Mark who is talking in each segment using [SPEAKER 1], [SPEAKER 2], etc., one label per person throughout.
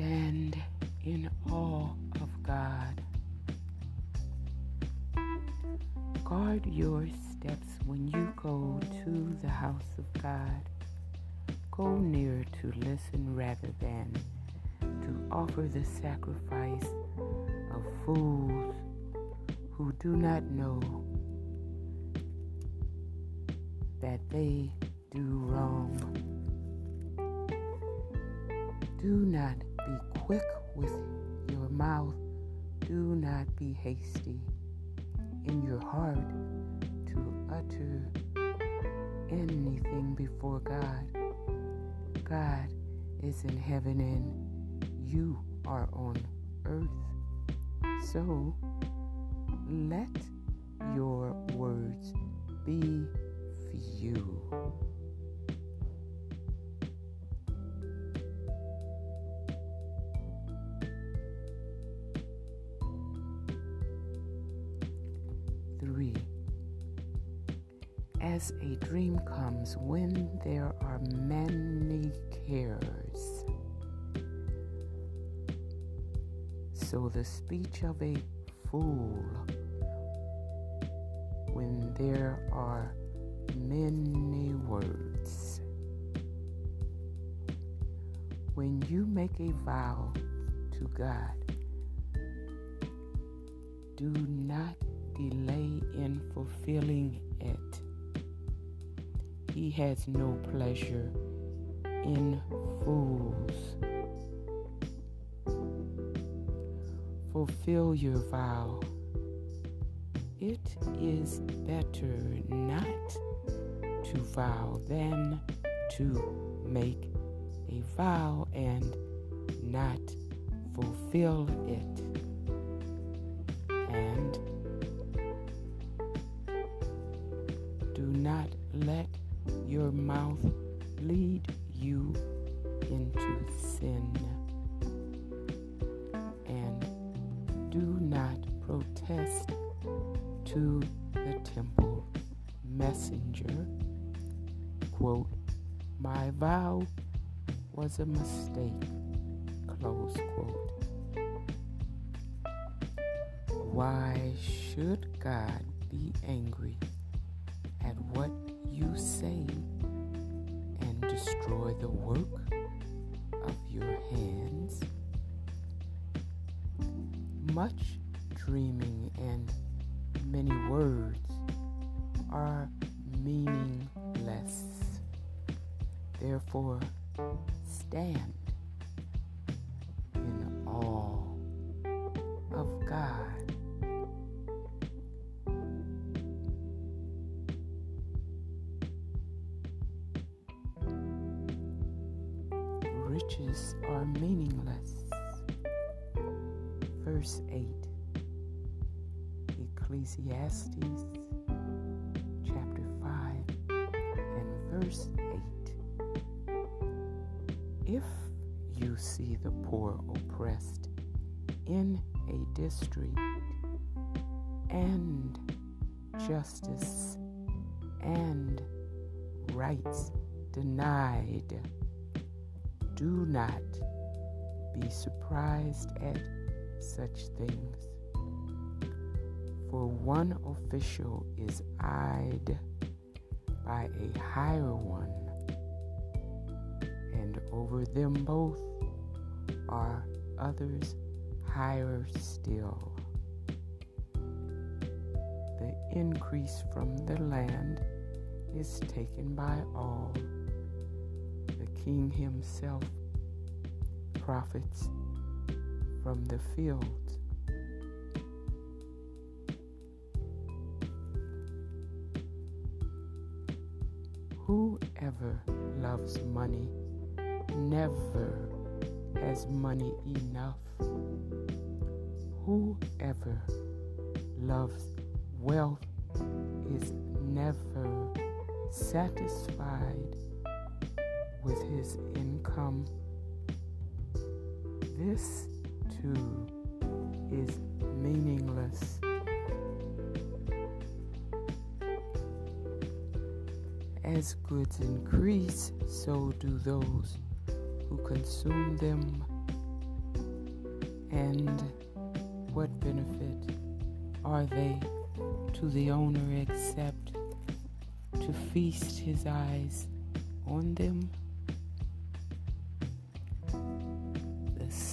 [SPEAKER 1] Stand in awe of God. Guard your steps when you go to the house of God. Go near to listen rather than to offer the sacrifice of fools who do not know that they do wrong. Do not be quick with your mouth. Do not be hasty in your heart to utter anything before God. God is in heaven and you are on earth. So let your words be few. A dream comes when there are many cares. So the speech of a fool when there are many words. When you make a vow to God, do not delay in fulfilling it. He has no pleasure in fools. Fulfill your vow. It is better not to vow than to make a vow and not fulfill it. And do not let your mouth lead you into sin. And do not protest to the temple messenger, quote, My vow was a mistake, close quote. Why should God be angry at what you say and destroy the work of your hands? Much dreaming and many words are meaningless. Therefore, stand Are meaningless. Verse 8 Ecclesiastes chapter 5 and verse 8. If you see the poor oppressed in a district and justice and rights denied, do not be surprised at such things. For one official is eyed by a higher one, and over them both are others higher still. The increase from the land is taken by all. The king himself profits from the fields. Whoever loves money never has money enough. Whoever loves wealth is never satisfied with his income. This too is meaningless. As goods increase, so do those who consume them. And what benefit are they to the owner except to feast his eyes on them?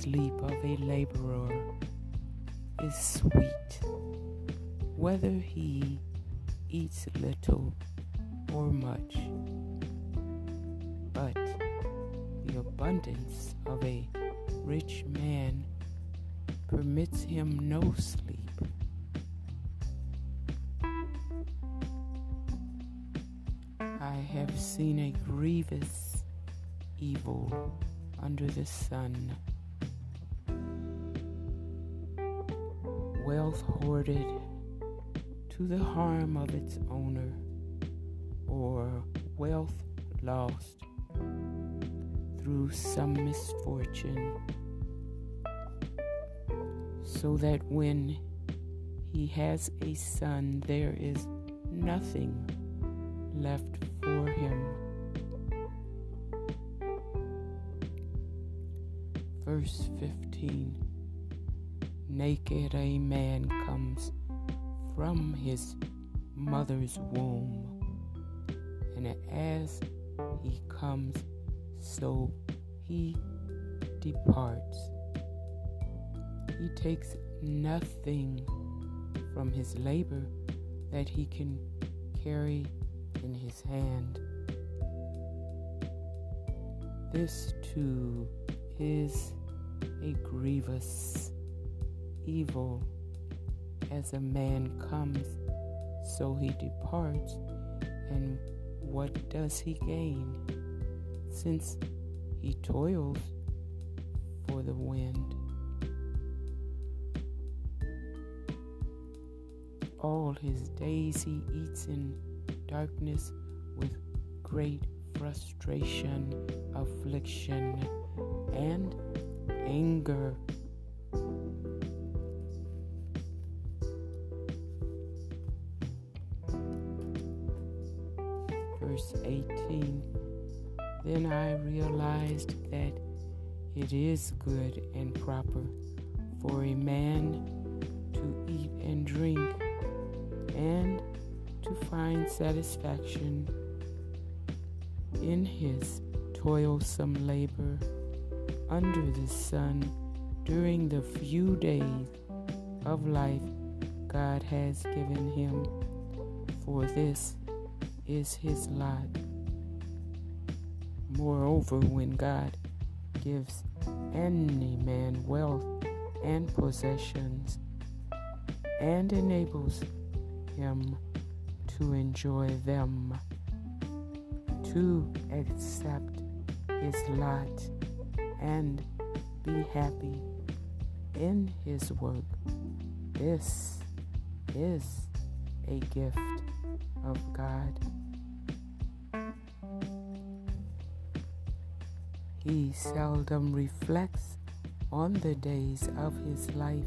[SPEAKER 1] Sleep of a laborer is sweet, whether he eats little or much. But the abundance of a rich man permits him no sleep. I have seen a grievous evil under the sun. Wealth hoarded to the harm of its owner, or wealth lost through some misfortune, so that when he has a son, there is nothing left for him. Verse 15 Naked a man comes from his mother's womb, and as he comes, so he departs. He takes nothing from his labor that he can carry in his hand. This too is a grievous evil. As a man comes, so he departs, and what does he gain? Since he toils for the wind. All his days he eats in darkness with great frustration, affliction, and anger. Verse 18 Then I realized that it is good and proper for a man to eat and drink and to find satisfaction in his toilsome labor under the sun during the few days of life God has given him, for this is his lot. Moreover, when God gives any man wealth and possessions and enables him to enjoy them, to accept his lot and be happy in his work. This is a gift of God. He seldom reflects on the days of his life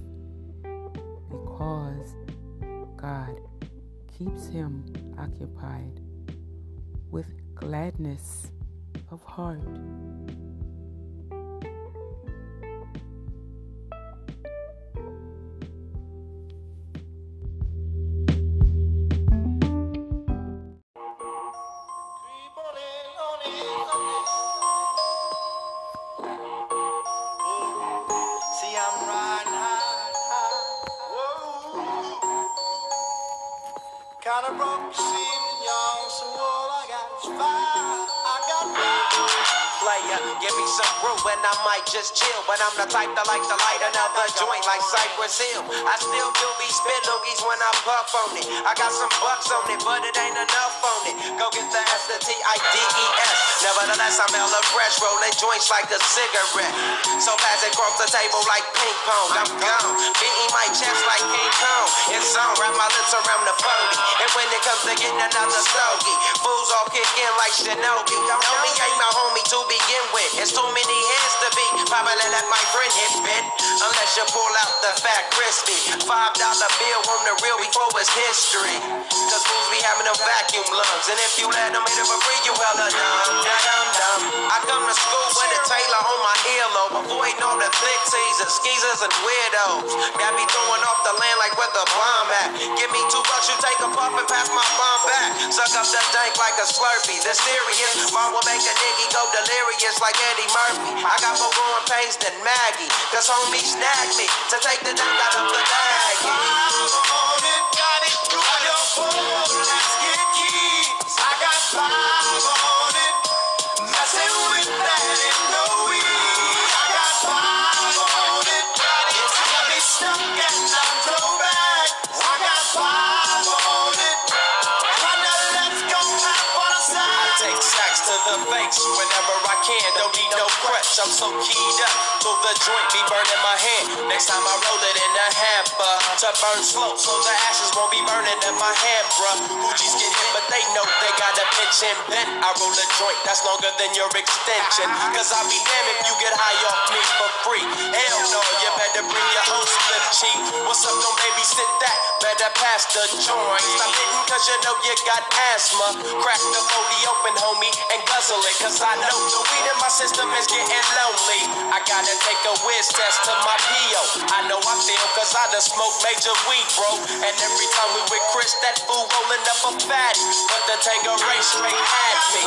[SPEAKER 1] because God keeps him occupied with gladness of heart.
[SPEAKER 2] Kinda broke this
[SPEAKER 3] Player, give me some brew and I might just chill. But I'm the type that like to light another joint like Cypress Hill. I still do be spit loogies when I puff on it. I got some bucks on it, but it ain't enough on it. Go get the S, the T, I, D, E, S. Nevertheless, I'm hella fresh, rolling joints like a cigarette. So pass it across the table like ping pong. I'm gone, beating my chest like King Kong. It's on, wrap my lips around the phony. And when it comes to getting another stogie. Fools all kick in like Shinobi. Know me ain't my homie to begin with. It's too many hands to be. Probably let my friend hit bit. Unless you pull out the fat crispy. Five dollar bill on the real before it's history. Cause fools be having vacuum lungs. And if you let them hit it for free, you hella. Dumb, dumb. I come to school with a Taylor on my earlobe. Avoiding all the flick teasers, skeezers, and weirdos. Got me throwing off the land like where the bomb at. Give me two bucks, you take a puff and pass my bomb back. Suck up that dank like a slurpee. The serious bomb will make a nigga go delirious like Eddie Murphy. I got more growing pains than Maggie. Cause homie snagged me to take the dank out of the bag. Can. Don't need no crutch. I'm so keyed up. till the joint be burning my hand. Next time I roll it in a hamper to burn slow, so the ashes won't be burning in my hand, bruh. Hoogies get hit, but they know they got a pitch and bent. I roll a joint that's longer than your extension. Cause I'll be damned if you get high off me for free. Hell no, you better bring your own slip cheap. What's up, don't babysit that? Better pass the joint. Stop hitting cause you know you got asthma. Crack the 40 open, homie, and it. Cause I know the weed in my system is getting lonely. I gotta take a whiz test to my PO. I know I feel cause I done smoked major weed, bro. And every time we with Chris, that fool rolling up a fat. But the Tanqueray straight had me.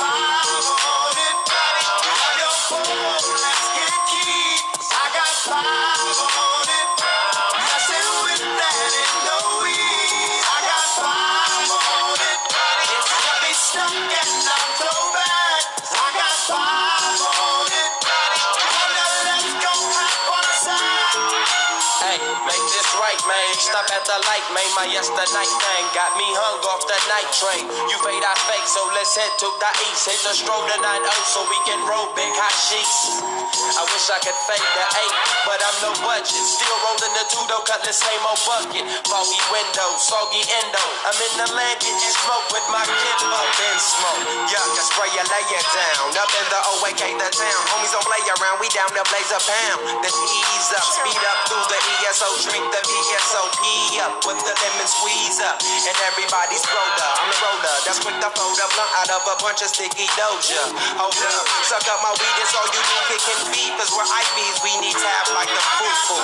[SPEAKER 3] Hey, man. Stop at the light, man. My yesterday thing got me hung off the night train. You fade, I fake, so let's head to the east. Hit the stroll to 9 so we can roll big hot sheets. I wish I could fade the 8, but I'm no budget. Still rolling the two, though, cut the same old bucket. Foggy window, soggy endo. I'm in the land getting smoke with my kinfolk. Been smoke. Yuck, I spray you, lay it down. Up in the OAK, the town. Homies don't play around, we down to blaze a pound. Then ease up, speed up through the ESO, drink the VSOP up with the lemon squeeze up. And everybody's roller, I'm the roller. That's quick to fold a blunt out of a bunch of sticky doja. Hold up, suck up my weed, it's all you do, kicking feet. Cause we're IBs, we need tab like the foo-foo.